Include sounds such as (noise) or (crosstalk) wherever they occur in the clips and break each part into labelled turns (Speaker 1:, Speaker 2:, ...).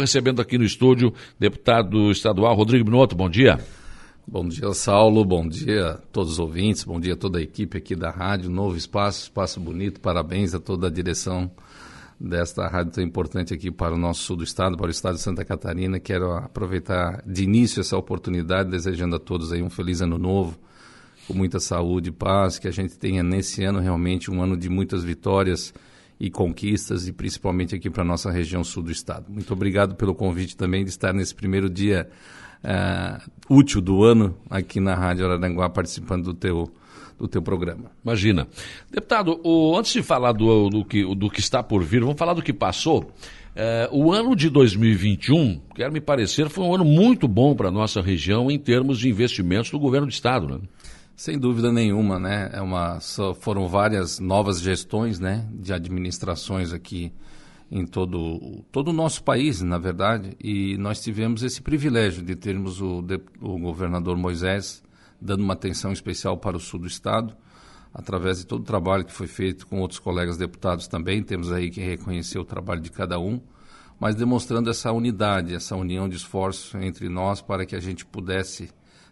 Speaker 1: recebendo aqui no estúdio deputado estadual Rodrigo Minotto. Bom dia.
Speaker 2: Bom dia, Saulo. Bom dia a todos os ouvintes. Bom dia a toda a equipe aqui da rádio. Novo espaço, espaço bonito. Parabéns a toda a direção desta rádio tão importante aqui para o nosso sul do estado, para o estado de Santa Catarina. Quero aproveitar de início essa oportunidade, desejando a todos aí um feliz ano novo, com muita saúde e paz, que a gente tenha nesse ano realmente um ano de muitas vitórias e conquistas, e principalmente aqui para a nossa região sul do estado. Muito obrigado pelo convite também de estar nesse primeiro dia uh, útil do ano aqui na Rádio Araranguá participando do teu do teu programa.
Speaker 1: Imagina. Deputado, o, antes de falar do, do, que, do que está por vir, vamos falar do que passou. É, o ano de 2021, quero me parecer, foi um ano muito bom para a nossa região em termos de investimentos do governo do Estado. Né?
Speaker 2: Sem dúvida nenhuma, né? É uma, foram várias novas gestões né, de administrações aqui em todo, todo o nosso país, na verdade, e nós tivemos esse privilégio de termos o, o governador Moisés dando uma atenção especial para o sul do estado, através de todo o trabalho que foi feito com outros colegas deputados também, temos aí que reconhecer o trabalho de cada um, mas demonstrando essa unidade, essa união de esforço entre nós para que a gente pudesse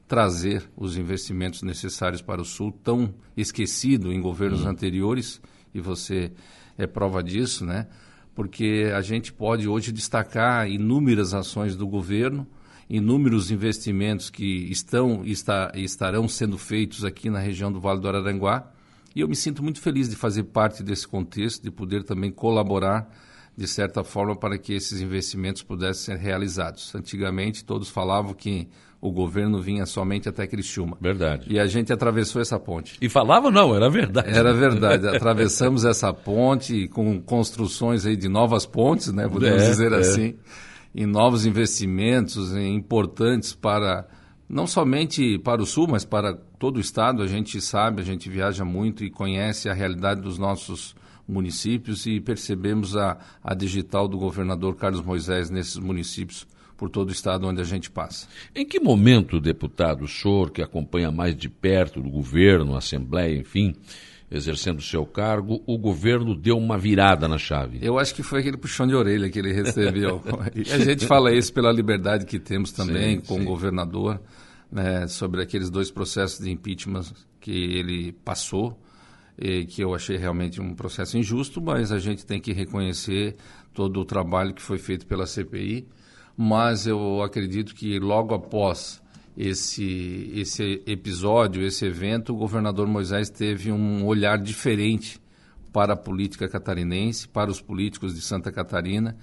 Speaker 2: trazer os investimentos necessários para o sul, tão esquecido em governos uhum. anteriores, e você é prova disso, né? Porque a gente pode hoje destacar inúmeras ações do governo, inúmeros investimentos que estão e está, estarão sendo feitos aqui na região do Vale do Araranguá. E eu me sinto muito feliz de fazer parte desse contexto, de poder também colaborar de certa forma para que esses investimentos pudessem ser realizados. Antigamente todos falavam que o governo vinha somente até Criciúma.
Speaker 1: Verdade.
Speaker 2: E a gente atravessou essa ponte.
Speaker 1: E falava não, era verdade.
Speaker 2: Era (laughs) verdade. Atravessamos essa ponte com construções aí de novas pontes, né, podemos é, dizer é. assim em novos investimentos importantes para não somente para o sul, mas para todo o estado. A gente sabe, a gente viaja muito e conhece a realidade dos nossos municípios e percebemos a, a digital do governador Carlos Moisés nesses municípios por todo o estado onde a gente passa.
Speaker 1: Em que momento, deputado, o senhor que acompanha mais de perto do governo, Assembleia, enfim, exercendo seu cargo, o governo deu uma virada na chave.
Speaker 2: Eu acho que foi aquele puxão de orelha que ele recebeu. (laughs) a gente fala isso pela liberdade que temos também sim, com sim. o governador, né, sobre aqueles dois processos de impeachment que ele passou, que eu achei realmente um processo injusto, mas a gente tem que reconhecer todo o trabalho que foi feito pela CPI. Mas eu acredito que logo após esse, esse episódio, esse evento, o governador Moisés teve um olhar diferente para a política catarinense, para os políticos de Santa Catarina,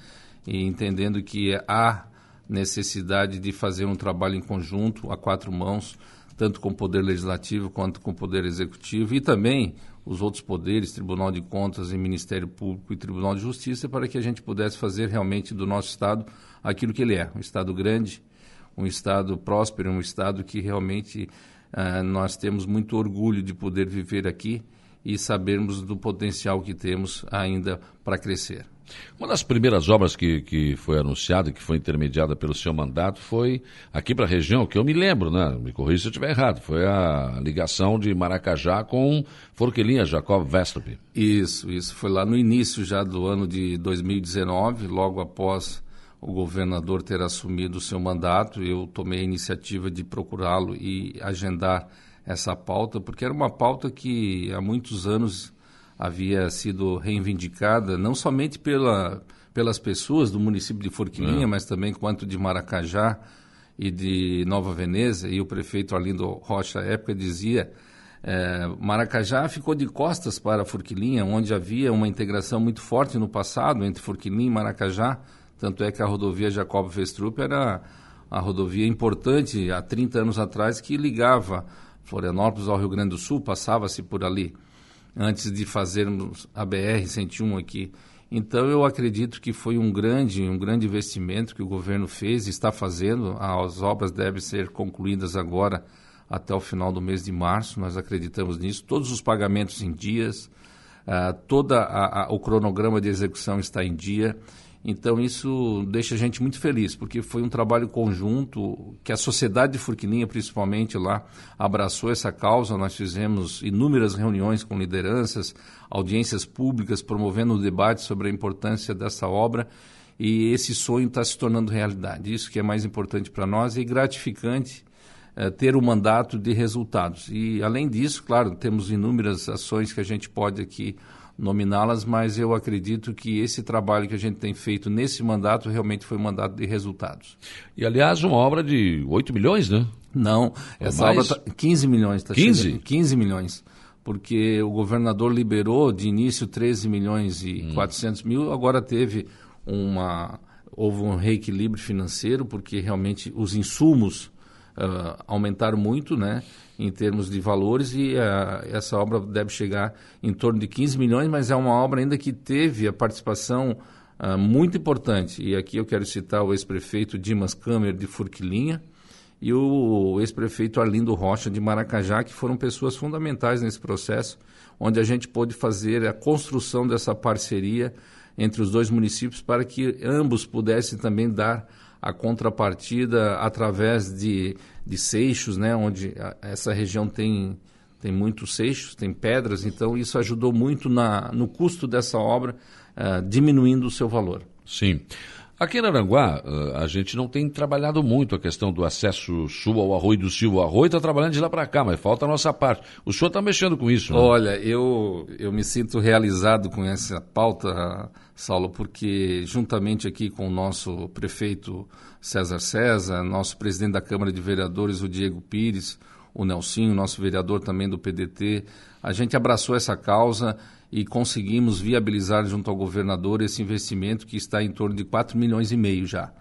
Speaker 2: e entendendo que há necessidade de fazer um trabalho em conjunto, a quatro mãos, tanto com o Poder Legislativo quanto com o Poder Executivo, e também os outros poderes, Tribunal de Contas e Ministério Público e Tribunal de Justiça, para que a gente pudesse fazer realmente do nosso Estado aquilo que ele é, um Estado grande, um Estado próspero, um Estado que realmente uh, nós temos muito orgulho de poder viver aqui e sabermos do potencial que temos ainda para crescer.
Speaker 1: Uma das primeiras obras que, que foi anunciada, que foi intermediada pelo seu mandato, foi aqui para a região, que eu me lembro, né? me corrija se eu estiver errado, foi a ligação de Maracajá com Forquilinha Jacob Westrup.
Speaker 2: Isso, isso foi lá no início já do ano de 2019, logo após o governador ter assumido o seu mandato, eu tomei a iniciativa de procurá-lo e agendar essa pauta, porque era uma pauta que há muitos anos havia sido reivindicada, não somente pela, pelas pessoas do município de Forquilinha, é. mas também quanto de Maracajá e de Nova Veneza, e o prefeito Arlindo Rocha, à época, dizia é, Maracajá ficou de costas para Forquilinha, onde havia uma integração muito forte no passado entre Forquilinha e Maracajá, tanto é que a rodovia Jacob Vestrup era a rodovia importante há 30 anos atrás que ligava Florianópolis ao Rio Grande do Sul, passava-se por ali antes de fazermos a BR-101 aqui. Então eu acredito que foi um grande, um grande investimento que o governo fez e está fazendo. As obras devem ser concluídas agora até o final do mês de março. Nós acreditamos nisso. Todos os pagamentos em dias, uh, todo o cronograma de execução está em dia. Então isso deixa a gente muito feliz, porque foi um trabalho conjunto que a sociedade de Furquilinha, principalmente lá, abraçou essa causa. Nós fizemos inúmeras reuniões com lideranças, audiências públicas, promovendo o debate sobre a importância dessa obra. e esse sonho está se tornando realidade. Isso que é mais importante para nós e gratificante é, ter o um mandato de resultados. E, além disso, claro, temos inúmeras ações que a gente pode aqui nominá-las, mas eu acredito que esse trabalho que a gente tem feito nesse mandato realmente foi um mandato de resultados.
Speaker 1: E, aliás, uma obra de 8 milhões, né?
Speaker 2: Não, essa mais? obra tá, 15 milhões. Tá 15? Chegando, 15 milhões. Porque o governador liberou de início 13 milhões e hum. 400 mil, agora teve uma houve um reequilíbrio financeiro porque realmente os insumos uh, aumentaram muito, né, em termos de valores e uh, essa obra deve chegar em torno de 15 milhões, mas é uma obra ainda que teve a participação uh, muito importante. E aqui eu quero citar o ex-prefeito Dimas Câmara de Furquilinha, e o ex-prefeito Arlindo Rocha de Maracajá, que foram pessoas fundamentais nesse processo, onde a gente pôde fazer a construção dessa parceria entre os dois municípios para que ambos pudessem também dar a contrapartida através de, de seixos, né, onde a, essa região tem, tem muitos seixos, tem pedras, então isso ajudou muito na, no custo dessa obra, uh, diminuindo o seu valor.
Speaker 1: Sim. Aqui em Aranguá, a gente não tem trabalhado muito a questão do acesso sul ao Arroio do Silva. O Arroio está trabalhando de lá para cá, mas falta a nossa parte. O senhor está mexendo com isso, né?
Speaker 2: Olha, eu, eu me sinto realizado com essa pauta, Saulo, porque juntamente aqui com o nosso prefeito César César, nosso presidente da Câmara de Vereadores, o Diego Pires, o Nelsinho, nosso vereador também do PDT, a gente abraçou essa causa e conseguimos viabilizar junto ao governador esse investimento que está em torno de 4 milhões e meio já.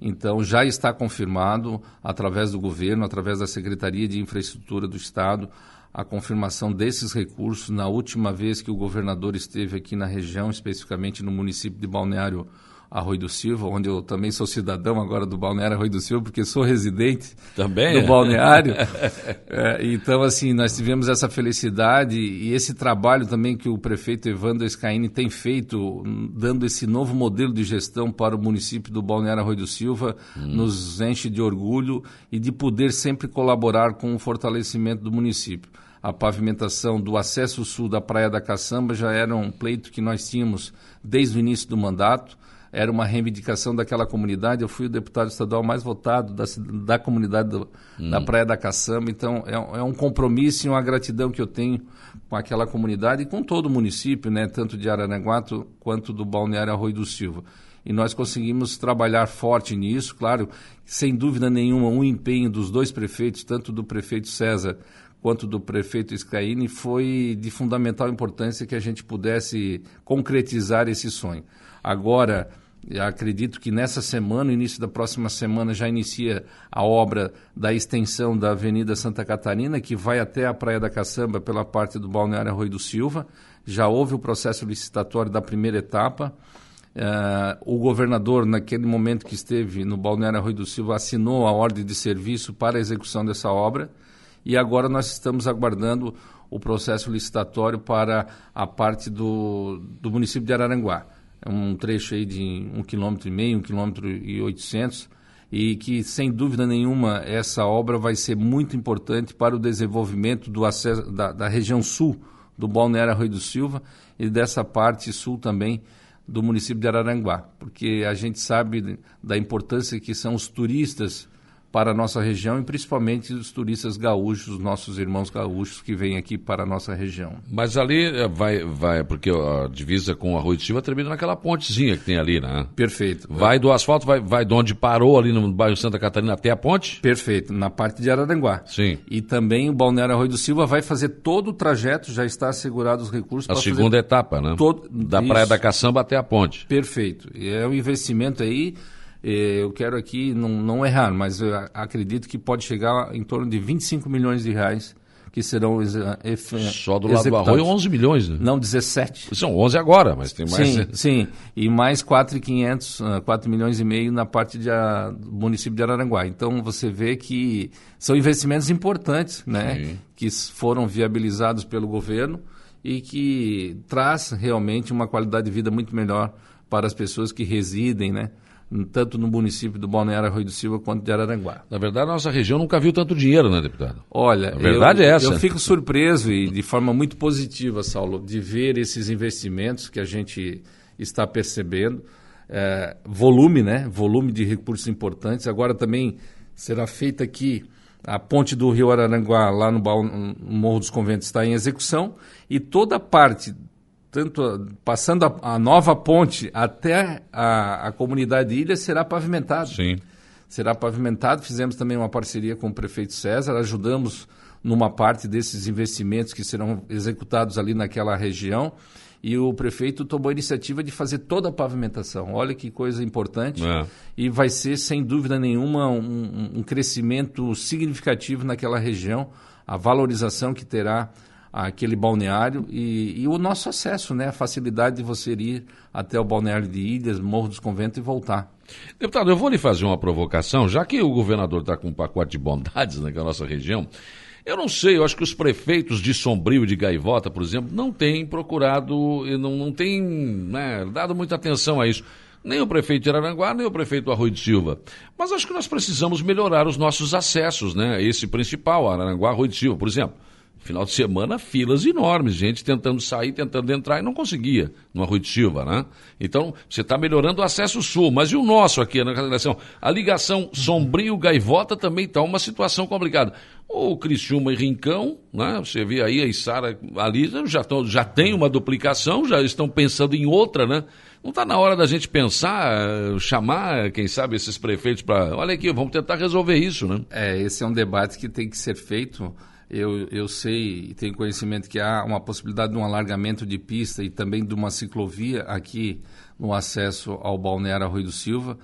Speaker 2: Então, já está confirmado, através do governo, através da Secretaria de Infraestrutura do Estado, a confirmação desses recursos. Na última vez que o governador esteve aqui na região, especificamente no município de Balneário Arroio do Silva, onde eu também sou cidadão agora do Balneário Arroio do Silva, porque sou residente
Speaker 1: também,
Speaker 2: do
Speaker 1: é?
Speaker 2: balneário. (laughs) é, então, assim, nós tivemos essa felicidade e esse trabalho também que o prefeito Evandro Escaini tem feito, dando esse novo modelo de gestão para o município do Balneário Arroio do Silva, hum. nos enche de orgulho e de poder sempre colaborar com o fortalecimento do município a pavimentação do acesso sul da Praia da Caçamba já era um pleito que nós tínhamos desde o início do mandato era uma reivindicação daquela comunidade. Eu fui o deputado estadual mais votado da, da comunidade do, hum. da Praia da Caçamba. Então, é, é, um compromisso e uma gratidão que eu tenho com aquela comunidade e com todo o município, né, tanto de Araranguá quanto do Balneário Arroio do Silva. E nós conseguimos trabalhar forte nisso, claro, sem dúvida nenhuma, um empenho dos dois prefeitos, tanto do prefeito César quanto do prefeito Scaini, foi de fundamental importância que a gente pudesse concretizar esse sonho. Agora, eu acredito que nessa semana, início da próxima semana, já inicia a obra da extensão da Avenida Santa Catarina, que vai até a Praia da Caçamba pela parte do Balneário Arroio do Silva. Já houve o processo licitatório da primeira etapa. Uh, o governador, naquele momento que esteve no Balneário Arroio do Silva, assinou a ordem de serviço para a execução dessa obra. E agora nós estamos aguardando o processo licitatório para a parte do, do município de Araranguá um trecho aí de um quilômetro e meio, um quilômetro e oitocentos, e que, sem dúvida nenhuma, essa obra vai ser muito importante para o desenvolvimento do acesso, da, da região sul do Balneário Arroio do Silva e dessa parte sul também do município de Araranguá, porque a gente sabe da importância que são os turistas para a nossa região e principalmente os turistas gaúchos, nossos irmãos gaúchos que vêm aqui para a nossa região.
Speaker 1: Mas ali eh, vai, vai porque a divisa com o Arroio de Silva termina naquela pontezinha que tem ali, né?
Speaker 2: Perfeito.
Speaker 1: Vai do asfalto, vai, vai de onde parou ali no bairro Santa Catarina até a ponte?
Speaker 2: Perfeito, na parte de Araranguá.
Speaker 1: Sim.
Speaker 2: E também o Balneário Arroio do Silva vai fazer todo o trajeto, já está assegurado os recursos.
Speaker 1: A segunda etapa, né? Todo... Da Isso. Praia da Caçamba até a ponte.
Speaker 2: Perfeito. E é um investimento aí eu quero aqui não, não errar, mas acredito que pode chegar em torno de 25 milhões de reais que serão
Speaker 1: Só do lado do arroio 11 milhões, né?
Speaker 2: Não, 17.
Speaker 1: São 11 agora, mas tem mais...
Speaker 2: Sim, sim. E mais 4,500, 4 milhões e meio na parte de, a, do município de Araranguá. Então, você vê que são investimentos importantes, né? Sim. Que foram viabilizados pelo governo e que traz realmente uma qualidade de vida muito melhor para as pessoas que residem, né? Tanto no município do Balneário Arroio do Silva quanto de Araranguá.
Speaker 1: Na verdade, a nossa região nunca viu tanto dinheiro, né, deputado?
Speaker 2: Olha, a verdade eu, é essa. Eu fico surpreso e de forma muito positiva, Saulo, de ver esses investimentos que a gente está percebendo. é, volume, né? Volume de recursos importantes. Agora também será feita aqui a ponte do Rio Araranguá, lá no, no Morro dos Conventos, está em execução. E toda a parte, tanto passando a, a nova ponte até a, a comunidade de Ilha, será pavimentada.
Speaker 1: Sim.
Speaker 2: Será pavimentado. Fizemos também uma parceria com o prefeito César, ajudamos numa parte desses investimentos que serão executados ali naquela região e o prefeito tomou a iniciativa de fazer toda a pavimentação. Olha que coisa importante. É. E vai ser, sem dúvida nenhuma, um, um, crescimento significativo naquela região, a valorização que terá aquele balneário e, e, o nosso acesso, né? a facilidade de você ir até o balneário de Ilhas, Morro dos Conventos e voltar.
Speaker 1: Deputado, eu vou lhe fazer uma provocação, já que o governador está com um pacote de bondades naquela nossa região. Eu não sei, eu acho que os prefeitos de Sombrio e de Gaivota, por exemplo, não têm procurado, não, não têm né, dado muita atenção a isso. Nem o prefeito de Araranguá, nem o prefeito Arroio de Silva. Mas acho que nós precisamos melhorar os nossos acessos, né? Esse principal, Araranguá, Arroio de Silva, por exemplo. Final de semana, filas enormes, gente tentando sair, tentando entrar e não conseguia no Arroio de Silva, né? Então, você está melhorando o acesso sul, mas e o nosso aqui na ligação? A ligação Sombrio-Gaivota também está uma situação complicada. O Criciúma e Rincão, né? Você vê aí a Isara ali, já, já tem uma duplicação, já estão pensando em outra, né? Não está na hora da gente pensar, chamar, quem sabe, esses prefeitos para. Olha aqui, vamos tentar resolver isso, né?
Speaker 2: É, esse é um debate que tem que ser feito eu, eu sei e tenho conhecimento que há uma possibilidade de um alargamento de pista e também de uma ciclovia aqui no acesso ao balneário Arroio do Silva.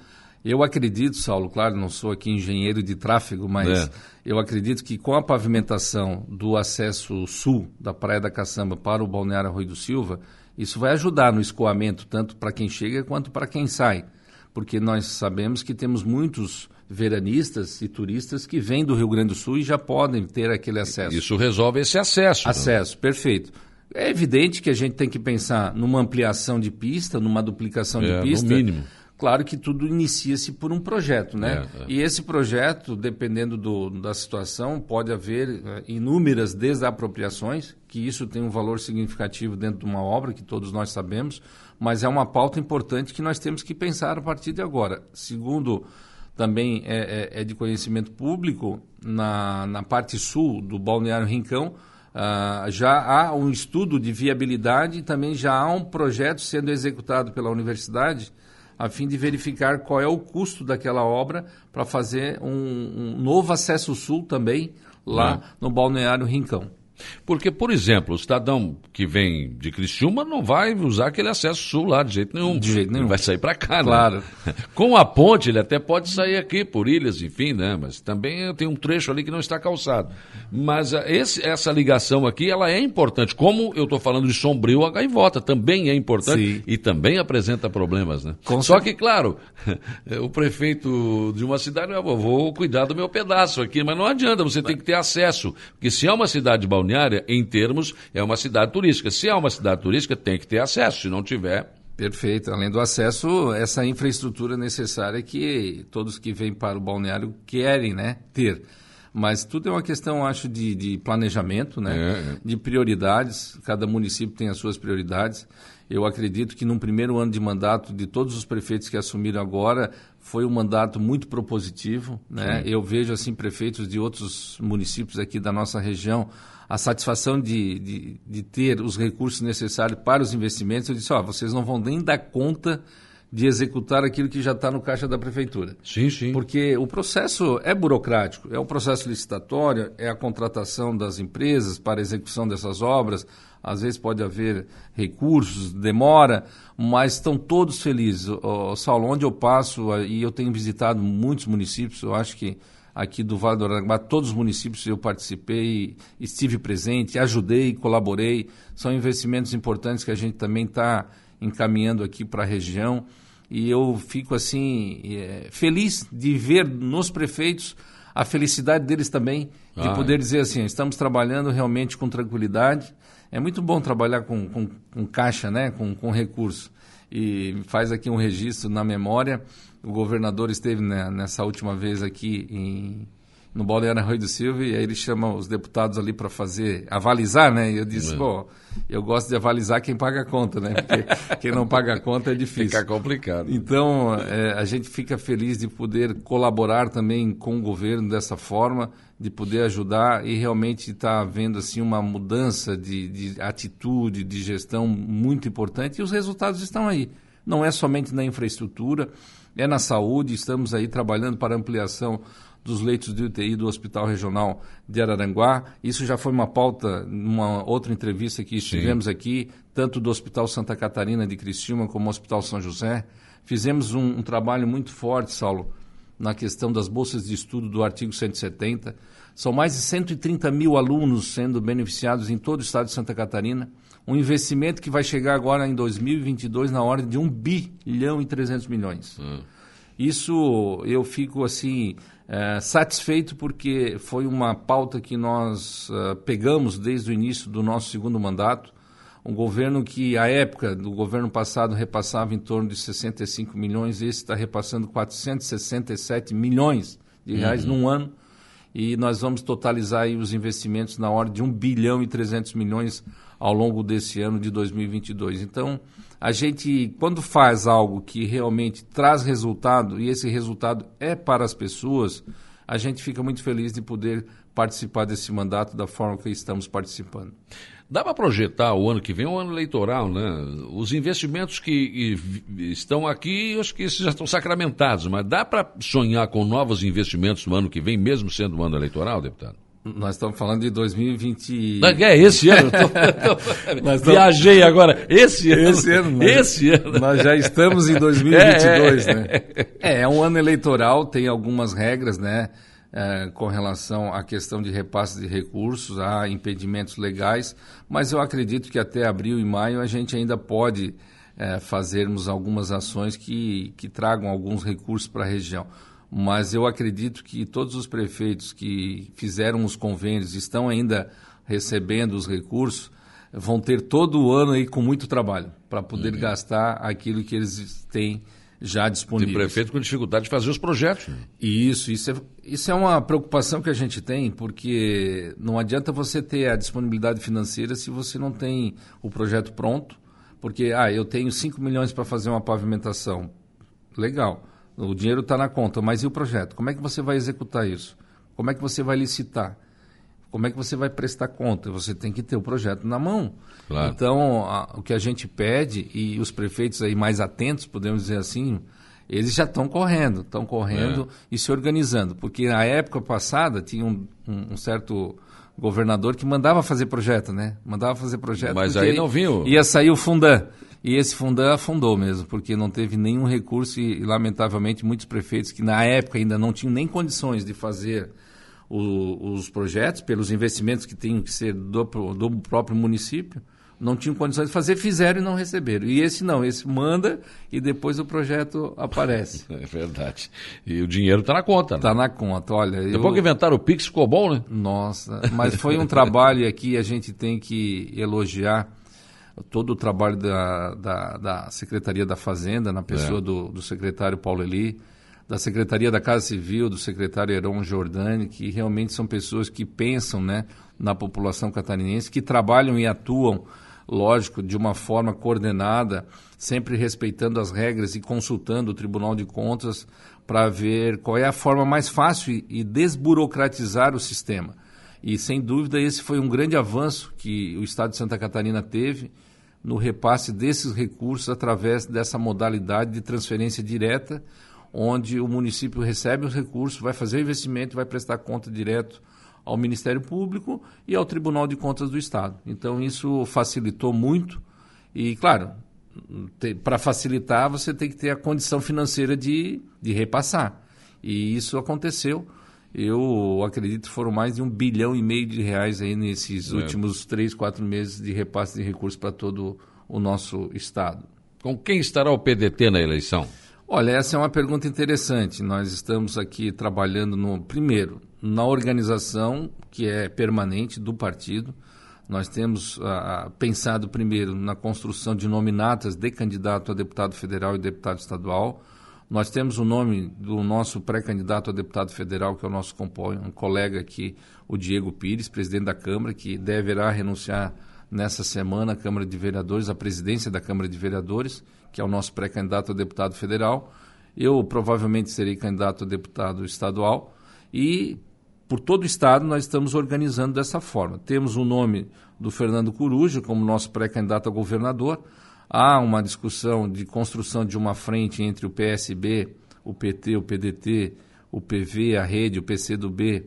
Speaker 2: Eu acredito, Saulo, claro, não sou aqui engenheiro de tráfego, mas é. eu acredito que com a pavimentação do acesso sul da Praia da Caçamba para o balneário Arroio do Silva, isso vai ajudar no escoamento tanto para quem chega quanto para quem sai, porque nós sabemos que temos muitos veranistas e turistas que vêm do Rio Grande do Sul e já podem ter aquele acesso.
Speaker 1: Isso resolve esse acesso.
Speaker 2: Né? Acesso, né? perfeito. É evidente que a gente tem que pensar numa ampliação de pista, numa duplicação é, de pista.
Speaker 1: No mínimo.
Speaker 2: Claro que tudo inicia-se por um projeto, né? É, é. E esse projeto, dependendo do, da situação, pode haver uh, inúmeras desapropriações, que isso tem um valor significativo dentro de uma obra, que todos nós sabemos, mas é uma pauta importante que nós temos que pensar a partir de agora. Segundo também é, é, é de conhecimento público, na, na parte sul do Balneário Rincão, uh, já há um estudo de viabilidade e também já há um projeto sendo executado pela universidade a fim de verificar qual é o custo daquela obra para fazer um, um, novo acesso sul também lá uhum. no Balneário Rincão.
Speaker 1: Porque, por exemplo, o cidadão que vem de Criciúma não vai usar aquele acesso sul lá de jeito nenhum.
Speaker 2: De jeito nenhum. Ele
Speaker 1: vai sair para cá,
Speaker 2: claro.
Speaker 1: né? (laughs) Com a ponte, ele até pode sair aqui por ilhas, enfim, né? Mas também tem um trecho ali que não está calçado. Mas ah, esse, essa ligação aqui, ela é importante. Como eu estou falando de Sombrio a Gaivota, também é importante Sim. e também apresenta problemas, né? Com Só que, claro, (laughs) o prefeito de uma cidade, eu vou cuidar do meu pedaço aqui, mas não adianta, você tem que ter acesso. Porque se é uma cidade balneária, balneária, em termos, é uma cidade turística. Se é uma cidade turística, tem que ter acesso. Se não tiver,
Speaker 2: Perfeito. Além do acesso, essa infraestrutura necessária que todos que vêm para o balneário querem né, ter. Mas tudo é uma questão, acho, de, de planejamento, né? É, é. de prioridades. Cada município tem as suas prioridades. Eu acredito que num primeiro ano de mandato de todos os prefeitos que assumiram agora, foi um mandato muito propositivo. Né? Eu vejo assim prefeitos de outros municípios aqui da nossa região a satisfação de, de, de, ter os recursos necessários para os investimentos, eu disse, ó, vocês não vão nem dar conta de executar aquilo que já está no caixa da prefeitura.
Speaker 1: Sim, sim.
Speaker 2: Porque o processo é burocrático, é um processo licitatório, é a contratação das empresas para a execução dessas obras, às vezes pode haver recursos, demora, mas estão todos felizes. O, Saulo, onde eu passo, e eu tenho visitado muitos municípios, eu acho que aqui do Vale do Aranguá, todos os municípios eu participei, estive presente, ajudei, colaborei. São investimentos importantes que a gente também está encaminhando aqui para a região. E eu fico assim é, feliz de ver nos prefeitos a felicidade deles também de ah, poder é. dizer assim, estamos trabalhando realmente com tranquilidade. É muito bom trabalhar com, com, com caixa, né? com, com recurso. E faz aqui um registro na memória o governador esteve né, nessa última vez aqui em, no Balneário Arroio do Silva e aí ele chama os deputados ali para fazer, avalizar, né? E eu disse, é. pô, eu gosto de avalizar quem paga a conta, né? Porque (laughs) quem não paga a conta é difícil.
Speaker 1: Fica complicado.
Speaker 2: Então, é, a gente fica feliz de poder colaborar também com o governo dessa forma, de poder ajudar e realmente estar tá vendo assim uma mudança de, de atitude, de gestão muito importante e os resultados estão aí. Não é somente na infraestrutura, é na saúde, estamos aí trabalhando para ampliação dos leitos de UTI do Hospital Regional de Araranguá. Isso já foi uma pauta numa outra entrevista que estivemos Sim. aqui, tanto do Hospital Santa Catarina de Criciúma como do Hospital São José. Fizemos um, um trabalho muito forte, Saulo, na questão das bolsas de estudo do artigo 170. São mais de 130 mil alunos sendo beneficiados em todo o estado de Santa Catarina. Um investimento que vai chegar agora em 2022 na ordem de 1 bilhão e 300 milhões. Hum. Isso eu fico assim é, satisfeito porque foi uma pauta que nós uh, pegamos desde o início do nosso segundo mandato. Um governo que, à época do governo passado, repassava em torno de 65 milhões, esse está repassando 467 milhões de reais uhum. num ano. E nós vamos totalizar os investimentos na ordem de 1 bilhão e 300 milhões ao longo desse ano de 2022. Então, a gente, quando faz algo que realmente traz resultado, e esse resultado é para as pessoas, a gente fica muito feliz de poder participar desse mandato da forma que estamos participando.
Speaker 1: Dá para projetar o ano que vem, um ano eleitoral, né? Os investimentos que estão aqui, eu acho que esses já estão sacramentados, mas dá para sonhar com novos investimentos no ano que vem, mesmo sendo um ano eleitoral, deputado?
Speaker 2: Nós estamos falando de 2020.
Speaker 1: É esse ano. Tô, tô... (laughs) Viajei agora. Esse ano. Esse ano. Esse ano.
Speaker 2: Nós já estamos em 2022, (laughs) é, né? É, é um ano eleitoral, tem algumas regras, né? É, com relação à questão de repasse de recursos, há impedimentos legais, mas eu acredito que até abril e maio a gente ainda pode é, fazermos algumas ações que, que tragam alguns recursos para a região mas eu acredito que todos os prefeitos que fizeram os convênios estão ainda recebendo os recursos vão ter todo o ano aí com muito trabalho para poder uhum. gastar aquilo que eles têm já disponível.
Speaker 1: Tem prefeito com dificuldade de fazer os projetos. Né?
Speaker 2: Isso, isso é, isso é uma preocupação que a gente tem, porque não adianta você ter a disponibilidade financeira se você não tem o projeto pronto, porque, ah, eu tenho 5 milhões para fazer uma pavimentação. Legal. O dinheiro está na conta, mas e o projeto? Como é que você vai executar isso? Como é que você vai licitar? Como é que você vai prestar conta? Você tem que ter o projeto na mão. Claro. Então, a, o que a gente pede, e os prefeitos aí mais atentos, podemos dizer assim, eles já estão correndo, estão correndo é. e se organizando. Porque na época passada tinha um, um, um certo governador que mandava fazer projeto, né? Mandava fazer projeto.
Speaker 1: Mas aí não viu.
Speaker 2: Ia sair o Fundan. E esse Fundan afundou mesmo, porque não teve nenhum recurso e, lamentavelmente, muitos prefeitos que na época ainda não tinham nem condições de fazer o, os projetos, pelos investimentos que tinham que ser do, do próprio município, não tinham condições de fazer, fizeram e não receberam. E esse não, esse manda e depois o projeto aparece. (laughs)
Speaker 1: É verdade. E o dinheiro está na conta.
Speaker 2: Está né? na conta, olha.
Speaker 1: Depois eu... que inventaram o Pix, ficou bom, né?
Speaker 2: Nossa, mas foi um trabalho aqui, a gente tem que elogiar todo o trabalho da, da, da Secretaria da Fazenda, na pessoa é. do, do secretário Paulo Eli, da Secretaria da Casa Civil, do secretário Heron Jordani, que realmente são pessoas que pensam né, na população catarinense, que trabalham e atuam, lógico, de uma forma coordenada, sempre respeitando as regras e consultando o Tribunal de Contas para ver qual é a forma mais fácil e desburocratizar o sistema. E, sem dúvida, esse foi um grande avanço que o Estado de Santa Catarina teve no repasse desses recursos através dessa modalidade de transferência direta, onde o município recebe os recursos, vai fazer o investimento, vai prestar conta direto ao Ministério Público e ao Tribunal de Contas do Estado. Então isso facilitou muito e, claro, para facilitar você tem que ter a condição financeira de, de repassar. E isso aconteceu. Eu acredito que foram mais de um bilhão e meio de reais aí nesses é. últimos três, quatro meses de repasse de recursos para todo o nosso estado.
Speaker 1: Com quem estará o PDT na eleição?
Speaker 2: Olha, essa é uma pergunta interessante. Nós estamos aqui trabalhando no primeiro na organização que é permanente do partido. Nós temos ah, pensado primeiro na construção de nominatas de candidato a deputado federal e deputado estadual. Nós temos o nome do nosso pré-candidato a deputado federal, que é o nosso um colega aqui, o Diego Pires, presidente da Câmara, que deverá renunciar nessa semana à Câmara de Vereadores, à presidência da Câmara de Vereadores, que é o nosso pré-candidato a deputado federal. Eu provavelmente serei candidato a deputado estadual e por todo o estado nós estamos organizando dessa forma. Temos o nome do Fernando Coruja como nosso pré-candidato a governador. Há uma discussão de construção de uma frente entre o PSB, o PT, o PDT, o PV, a Rede, o PCdoB,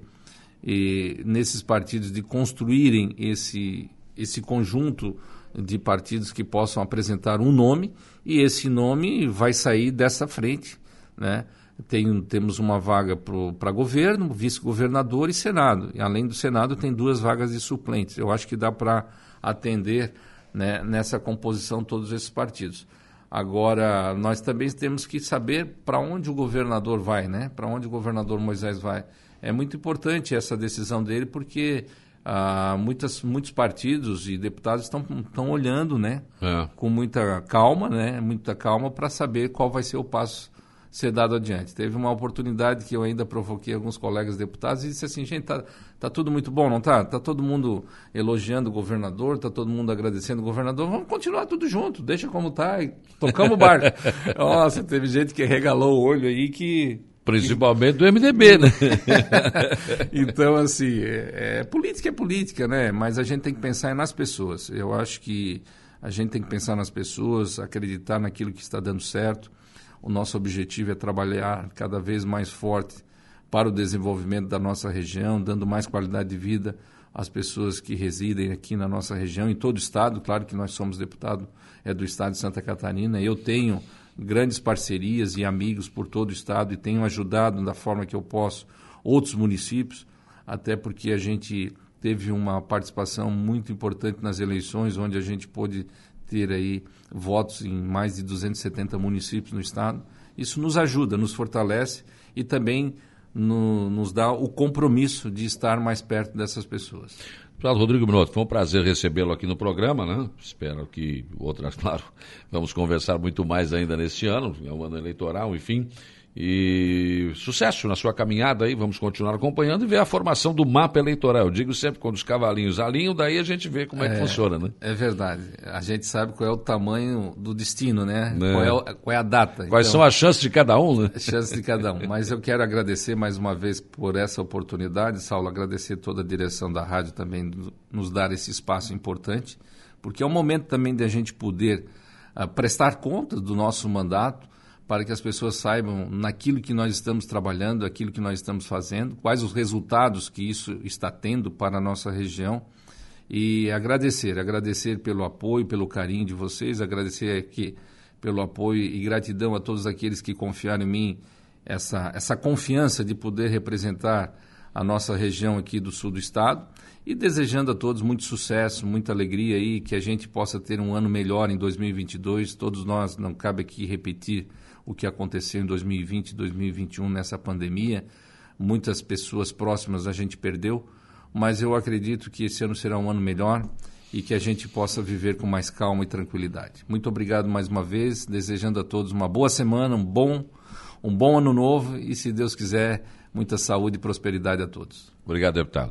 Speaker 2: e nesses partidos de construírem esse, esse conjunto de partidos que possam apresentar um nome e esse nome vai sair dessa frente, né? Tem, temos uma vaga para governo, vice-governador e Senado. E além do Senado, tem duas vagas de suplentes. Eu acho que dá para atender né, nessa composição todos esses partidos. Agora, nós também temos que saber para onde o governador vai, né? Para onde o governador Moisés vai. É muito importante essa decisão dele, porque ah, muitas, muitos partidos e deputados estão, estão olhando, né? É. Com muita calma, né? Muita calma para saber qual vai ser o passo ser dado adiante. Teve uma oportunidade que eu ainda provoquei alguns colegas deputados e disse assim, gente, tá, tá tudo muito bom, não tá? Tá todo mundo elogiando o governador, tá todo mundo agradecendo o governador, vamos continuar tudo junto, deixa como tá e tocamos o barco. (laughs) Nossa, teve gente que regalou o olho aí que
Speaker 1: Principalmente do MDB, né? (laughs)
Speaker 2: então, assim, é, é, política é política, né? Mas a gente tem que pensar nas pessoas. Eu acho que a gente tem que pensar nas pessoas, acreditar naquilo que está dando certo. O nosso objetivo é trabalhar cada vez mais forte para o desenvolvimento da nossa região, dando mais qualidade de vida às pessoas que residem aqui na nossa região, em todo o estado. Claro que nós somos deputado é do estado de Santa Catarina. Eu tenho grandes parcerias e amigos por todo o estado e tenho ajudado da forma que eu posso outros municípios, até porque a gente teve uma participação muito importante nas eleições, onde a gente pôde ter aí votos em mais de 270 municípios no estado. Isso nos ajuda, nos fortalece e também no, nos dá o compromisso de estar mais perto dessas pessoas.
Speaker 1: Deputado Rodrigo Minotto, foi um prazer recebê-lo aqui no programa, né? Espero que outras, (laughs) claro, vamos conversar muito mais ainda neste ano, é um ano eleitoral, enfim. E sucesso na sua caminhada aí, vamos continuar acompanhando e ver a formação do mapa eleitoral. Eu digo sempre quando os cavalinhos alinham, daí a gente vê como é, é que funciona, né?
Speaker 2: É verdade. A gente sabe qual é o tamanho do destino, né? É. Qual, é o, qual, é a data.
Speaker 1: Quais então, são as chances de cada um, né?
Speaker 2: As chances de cada um. Mas eu quero agradecer mais uma vez por essa oportunidade, Saulo, agradecer toda a direção da rádio também nos dar esse espaço importante, porque é um momento também de a gente poder uh, prestar contas do nosso mandato para que as pessoas saibam naquilo que nós estamos trabalhando, aquilo que nós estamos fazendo, quais os resultados que isso está tendo para a nossa região. E agradecer, agradecer pelo apoio, pelo carinho de vocês, agradecer aqui pelo apoio e gratidão a todos aqueles que confiaram em mim essa, essa confiança de poder representar a nossa região aqui do sul do estado e desejando a todos muito sucesso, muita alegria aí, que a gente possa ter um ano melhor em 2022. Todos nós, não cabe aqui repetir o que aconteceu em 2020 e 2021 nessa pandemia. Muitas pessoas próximas a gente perdeu, mas eu acredito que esse ano será um ano melhor e que a gente possa viver com mais calma e tranquilidade. Muito obrigado mais uma vez, desejando a todos uma boa semana, um bom, um bom ano novo e, se Deus quiser, muita saúde e prosperidade a todos.
Speaker 1: Obrigado, deputado.